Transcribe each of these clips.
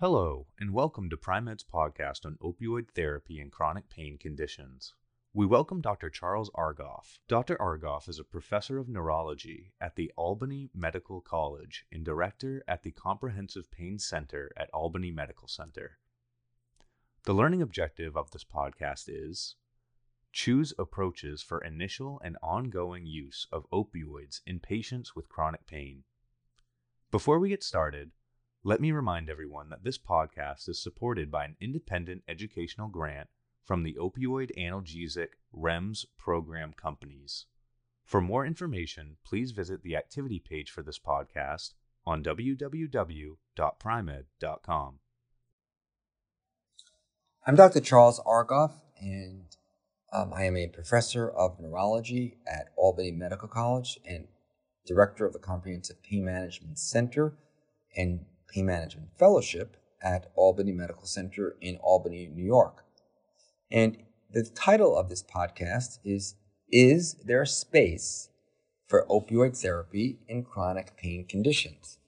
Hello, and welcome to Pri-Med's podcast on opioid therapy and chronic pain conditions. We welcome Dr. Charles Argoff. Dr. Argoff is a professor of neurology at the Albany Medical College and director at the Comprehensive Pain Center at Albany Medical Center. The learning objective of this podcast is choose approaches for initial and ongoing use of opioids in patients with chronic pain. Before we get started, let me remind everyone that this podcast is supported by an independent educational grant from the Opioid Analgesic REMS program companies. For more information, please visit the activity page for this podcast on www.pri-med.com. I'm Dr. Charles Argoff, and um, I am a professor of neurology at Albany Medical College and director of the Comprehensive Pain Management Center and Pain Management Fellowship at Albany Medical Center in Albany, New York. And the title of this podcast is Is There Space for Opioid Therapy in Chronic Pain Conditions?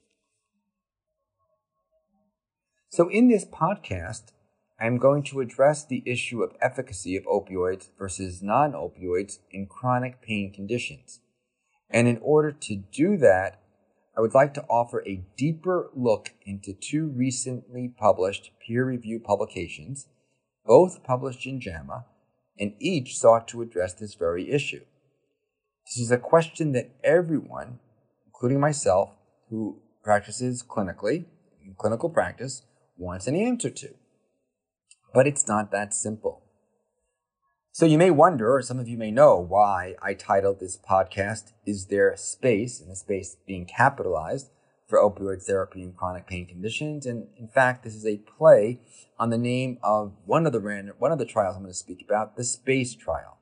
So, in this podcast, I'm going to address the issue of efficacy of opioids versus non opioids in chronic pain conditions. And in order to do that, I would like to offer a deeper look into two recently published peer reviewed publications, both published in JAMA, and each sought to address this very issue. This is a question that everyone, including myself, who practices clinically, in clinical practice, wants an answer to. But it's not that simple. So you may wonder, or some of you may know, why I titled this podcast, Is There Space, and the space being capitalized, for opioid therapy in chronic pain conditions. And in fact, this is a play on the name of one of the random, one of the trials I'm going to speak about, the SPACE trial.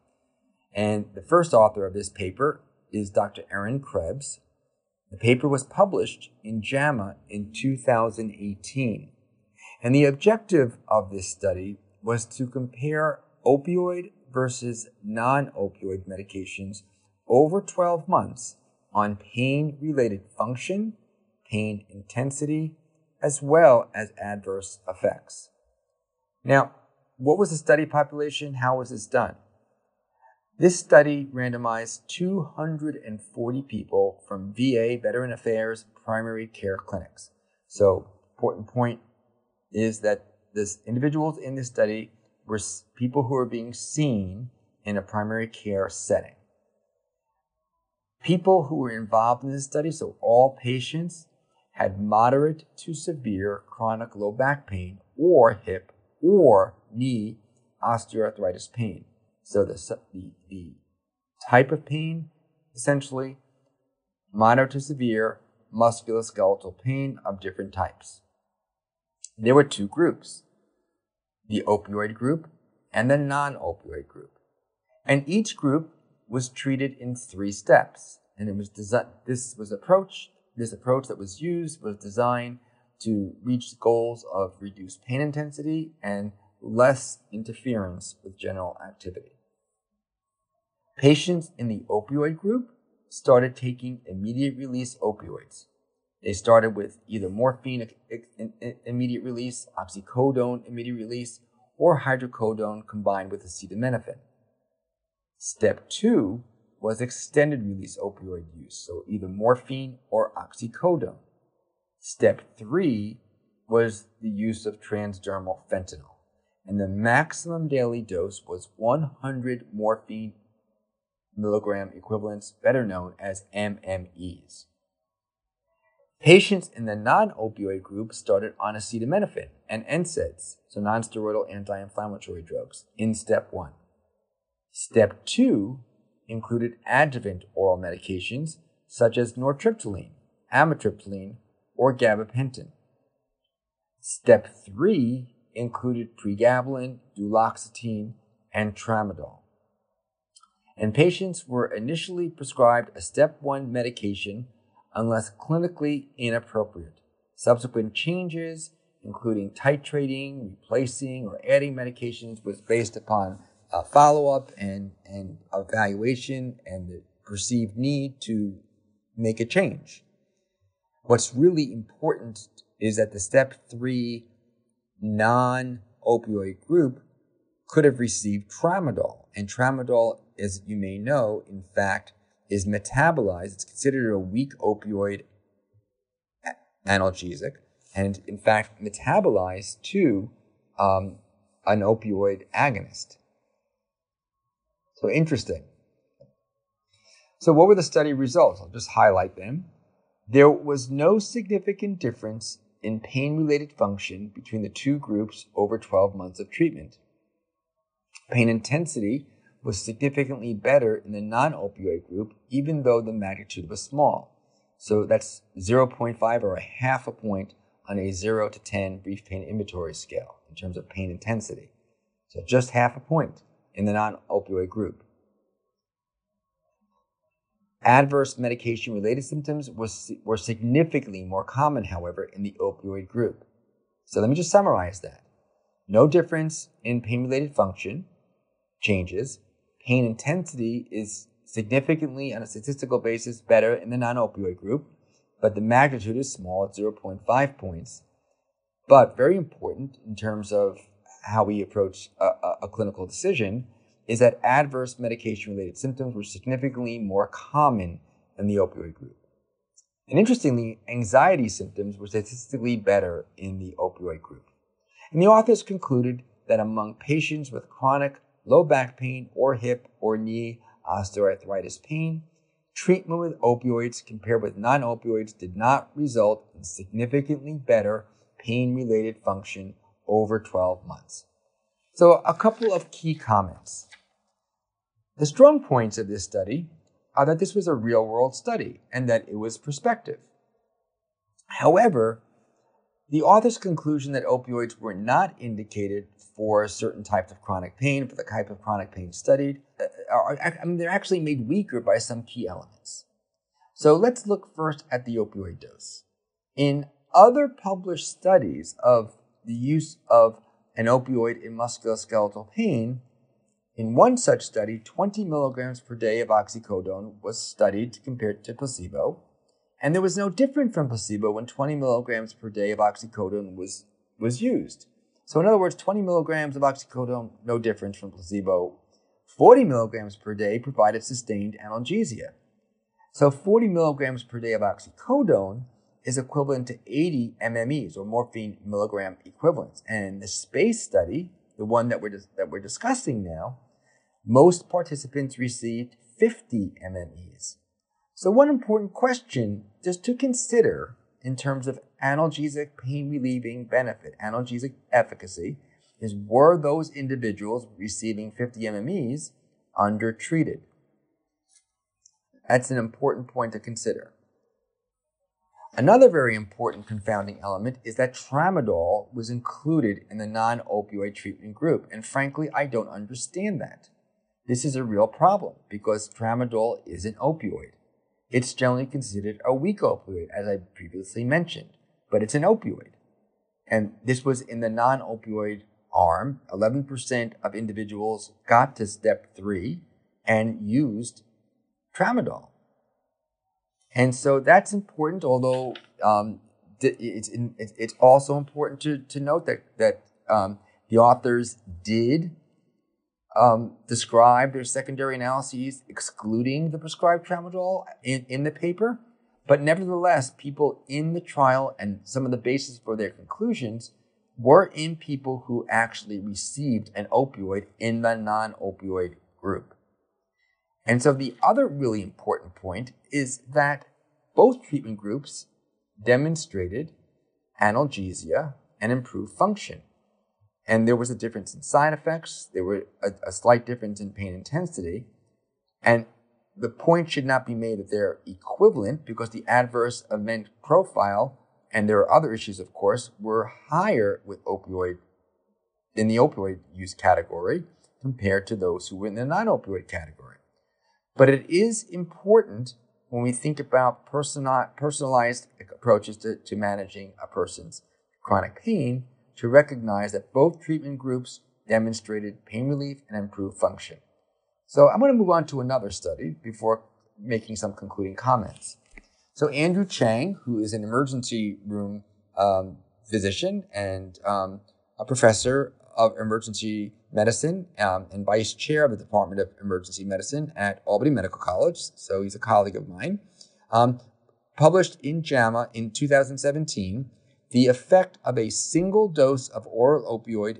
And the first author of this paper is Dr. Erin Krebs. The paper was published in JAMA in 2018. And the objective of this study was to compare opioid versus non opioid medications over 12 months on pain related function, pain intensity, as well as adverse effects. Now, what was the study population? How was this done? This study randomized 240 people from VA Veteran Affairs primary care clinics. So, important point is that the individuals in this study were people who were being seen in a primary care setting. People who were involved in this study, so all patients, had moderate to severe chronic low back pain or hip or knee osteoarthritis pain. So the, the, the type of pain, essentially, moderate to severe musculoskeletal pain of different types. There were two groups the opioid group and the non opioid group. And each group was treated in three steps. And it was desi- this was approach, this approach that was used was designed to reach goals of reduced pain intensity and less interference with general activity. Patients in the opioid group started taking immediate release opioids. They started with either morphine immediate release, oxycodone immediate release, or hydrocodone combined with acetaminophen. Step two was extended release opioid use, so either morphine or oxycodone. Step three was the use of transdermal fentanyl, and the maximum daily dose was 100 morphine milligram equivalents, better known as MMEs. Patients in the non opioid group started on acetaminophen and NSAIDs, so nonsteroidal anti inflammatory drugs, in step one. Step two included adjuvant oral medications such as nortriptyline, amitriptyline, or gabapentin. Step three included pregabalin, duloxetine, and tramadol. And patients were initially prescribed a step one medication unless clinically inappropriate. Subsequent changes, including titrating, replacing, or adding medications, was based upon a follow up and, and evaluation and the perceived need to make a change. What's really important is that the step three non opioid group could have received tramadol. And tramadol, as you may know, in fact, is metabolized. It's considered a weak opioid analgesic, and in fact, metabolized to um, an opioid agonist. So interesting. So, what were the study results? I'll just highlight them. There was no significant difference in pain related function between the two groups over 12 months of treatment. Pain intensity was significantly better in the non opioid group, even though the magnitude was small. So that's 0.5 or a half a point on a 0 to 10 brief pain inventory scale in terms of pain intensity. So just half a point in the non opioid group. Adverse medication related symptoms was, were significantly more common, however, in the opioid group. So let me just summarize that. No difference in pain related function changes. Pain intensity is significantly, on a statistical basis, better in the non opioid group, but the magnitude is small at 0.5 points. But very important in terms of how we approach a, a, a clinical decision is that adverse medication related symptoms were significantly more common in the opioid group. And interestingly, anxiety symptoms were statistically better in the opioid group. And the authors concluded that among patients with chronic low back pain or hip or knee osteoarthritis pain, treatment with opioids compared with non opioids did not result in significantly better pain related function over 12 months. So, a couple of key comments. The strong points of this study are that this was a real world study and that it was prospective. Mever, the author's conclusion that opioids were not indicated for certain types of chronic pain, for the type of chronic pain studied, uh, are, I mean, they're actually made weaker by some key elements. So let's look first at the opioid dose. In other published studies of the use of an opioid in musculoskeletal pain, in one such study, 20 milligrams per day of oxycodone was studied compared to placebo, and there was no difference from placebo when 20 milligrams per day of oxycodone was, was used. So, in other words, 20 milligrams of oxycodone, no difference from placebo. 40 milligrams per day provided sustained analgesia. So, 40 milligrams per day of oxycodone is equivalent to 80 MMEs or morphine milligram equivalents. And in the SPACE study, the one that we're, that we're discussing now, most participants received 50 MMEs. So, one important question just to consider in terms of analgesic pain relieving benefit, analgesic efficacy, is were those individuals receiving 50 MMEs undertreated? That's an important point to consider. Another very important confounding element is that tramadol was included in the non opioid treatment group, and frankly, I don't understand that. This is a real problem because tramadol is an opioid. It's generally considered a weak opioid, as I previously mentioned, but it's an opioid. And this was in the non opioid arm. 11% of individuals got to step three and used tramadol. And so that's important, although um, it's, it's also important to, to note that, that um, the authors did um, describe their secondary analyses excluding the prescribed tramadol in, in the paper. But nevertheless, people in the trial and some of the basis for their conclusions were in people who actually received an opioid in the non opioid group. And so the other really important point is that both treatment groups demonstrated analgesia and improved function. And there was a difference in side effects, there were a, a slight difference in pain intensity. And the point should not be made that they're equivalent because the adverse event profile, and there are other issues, of course, were higher with opioid in the opioid use category compared to those who were in the non opioid category. But it is important when we think about personalized approaches to, to managing a person's chronic pain to recognize that both treatment groups demonstrated pain relief and improved function. So I'm going to move on to another study before making some concluding comments. So Andrew Chang, who is an emergency room um, physician and um, a professor of emergency medicine um, and vice chair of the Department of Emergency Medicine at Albany Medical College. So he's a colleague of mine. Um, published in JAMA in 2017 the effect of a single dose of oral opioid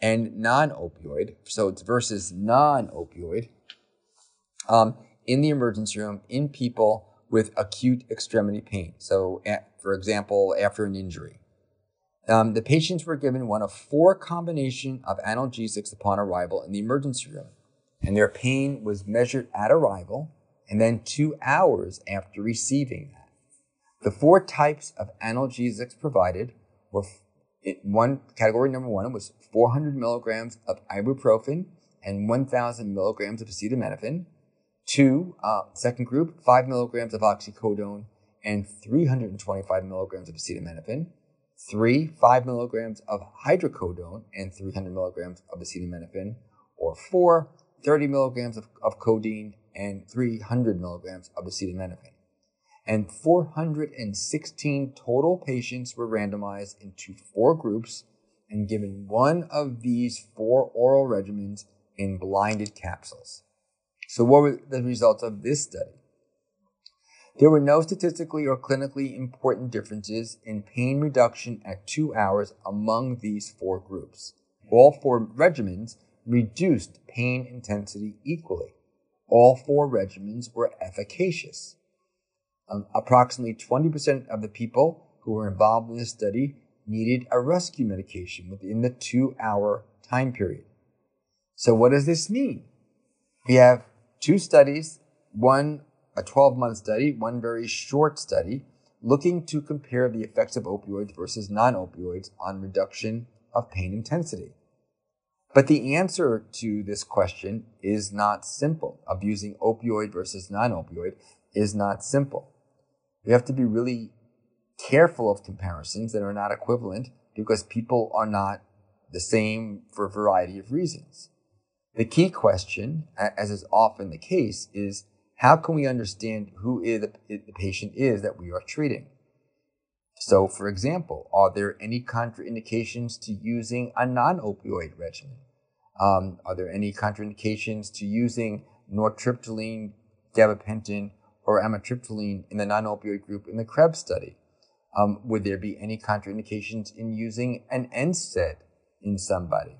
and non opioid, so it's versus non opioid, um, in the emergency room in people with acute extremity pain. So, at, for example, after an injury. Um, the patients were given one of four combination of analgesics upon arrival in the emergency room, and their pain was measured at arrival and then two hours after receiving that. The four types of analgesics provided were one category number one was 400 milligrams of ibuprofen and 1,000 milligrams of acetaminophen. Two, uh, second group, five milligrams of oxycodone and 325 milligrams of acetaminophen. Three, five milligrams of hydrocodone and 300 milligrams of acetaminophen. Or four, 30 milligrams of, of codeine and 300 milligrams of acetaminophen. And 416 total patients were randomized into four groups and given one of these four oral regimens in blinded capsules. So, what were the results of this study? There were no statistically or clinically important differences in pain reduction at two hours among these four groups. All four regimens reduced pain intensity equally. All four regimens were efficacious. Um, approximately 20% of the people who were involved in this study needed a rescue medication within the two hour time period. So, what does this mean? We have two studies one a 12 month study, one very short study, looking to compare the effects of opioids versus non opioids on reduction of pain intensity. But the answer to this question is not simple. Of using opioid versus non opioid is not simple. We have to be really careful of comparisons that are not equivalent because people are not the same for a variety of reasons. The key question, as is often the case, is how can we understand who the, patient is that we are treating? So, for example, are there any contraindications to using a non opioid regimen? Um, are there any contraindications to using nortriptyline, gabapentin, or amitriptyline in the non opioid group in the Krebs study? Um, would there be any contraindications in using an NSAID in somebody?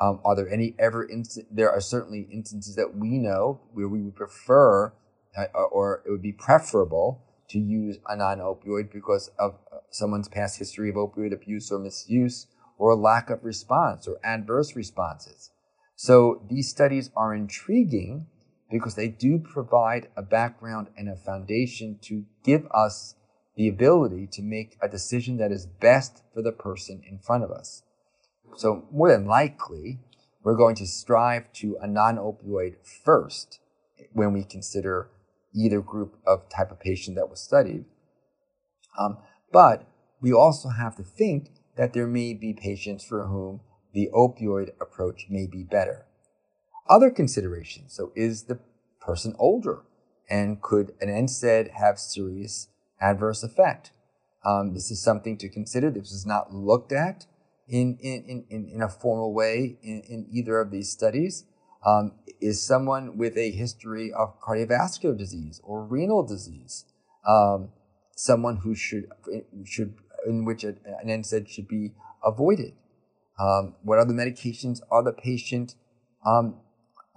Um, are there any ever there are certainly instances that we know where we would prefer uh, or it would be preferable to use a non-opioid because of uh, someone's past history of opioid abuse or misuse or lack of response or adverse responses. So these studies are intriguing because they do provide a background and a foundation to give us the ability to make a decision that is best for the person in front of us. So more than likely, we're going to strive to a non-opioid first when we consider either group of type of patient that was studied. Um, but we also have to think that there may be patients for whom the opioid approach may be better. Other considerations. So is the person older? And could an NSAID have serious adverse effect? Um, this is something to consider. This is not looked at in, in, in, in a formal way in, in either of these studies? Um, is someone with a history of cardiovascular disease or renal disease um, someone who should should in which an NSAID should be avoided? Um, what other medications are the patient um,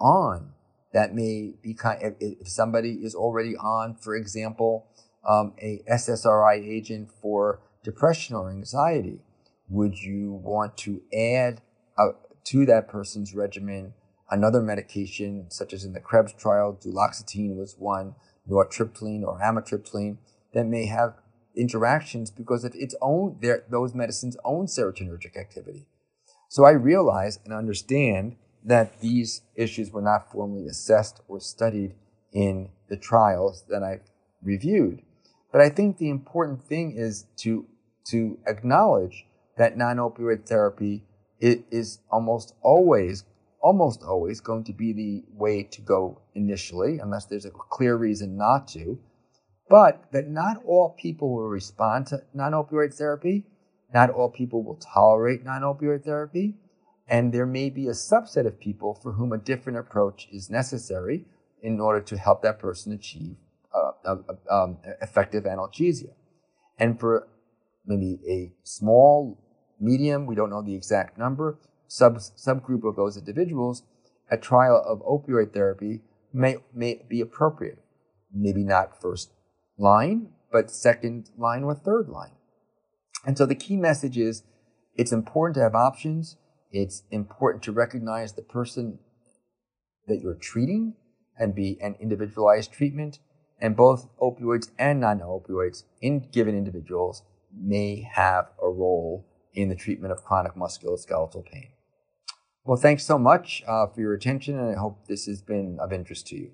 on that may be kind? If somebody is already on, for example, um, a SSRI agent for depression or anxiety, would you want to add uh, to that person's regimen another medication, such as in the Krebs trial, duloxetine was one, nortriptyline or amitriptyline, that may have interactions because of its own, their, those medicines' own serotonergic activity. So I realize and understand that these issues were not formally assessed or studied in the trials that I've reviewed. But I think the important thing is to, to acknowledge that non-opioid therapy is almost always, almost always going to be the way to go initially, unless there's a clear reason not to. But that not all people will respond to non-opioid therapy, Not all people will tolerate non opioid therapy, and there may be a subset of people for whom a different approach is necessary in order to help that person achieve uh, uh, um, effective analgesia. And for maybe a small, medium, we don't know the exact number, sub, subgroup of those individuals, a trial of opioid therapy may, may be appropriate. Maybe not first line, but second line or third line. And so the key message is it's important to have options. It's important to recognize the person that you're treating and be an individualized treatment. And both opioids and non-opioids in given individuals may have a role in the treatment of chronic musculoskeletal pain. Well, thanks so much uh, for your attention, and I hope this has been of interest to you.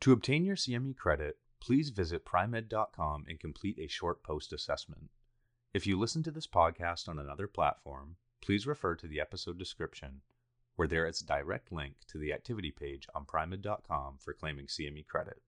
To obtain your CME credit, please visit Pri-Med.com and complete a short post assessment. If you listen to this podcast on another platform, please refer to the episode description, where there is a direct link to the activity page on Pri-Med.com for claiming CME credit.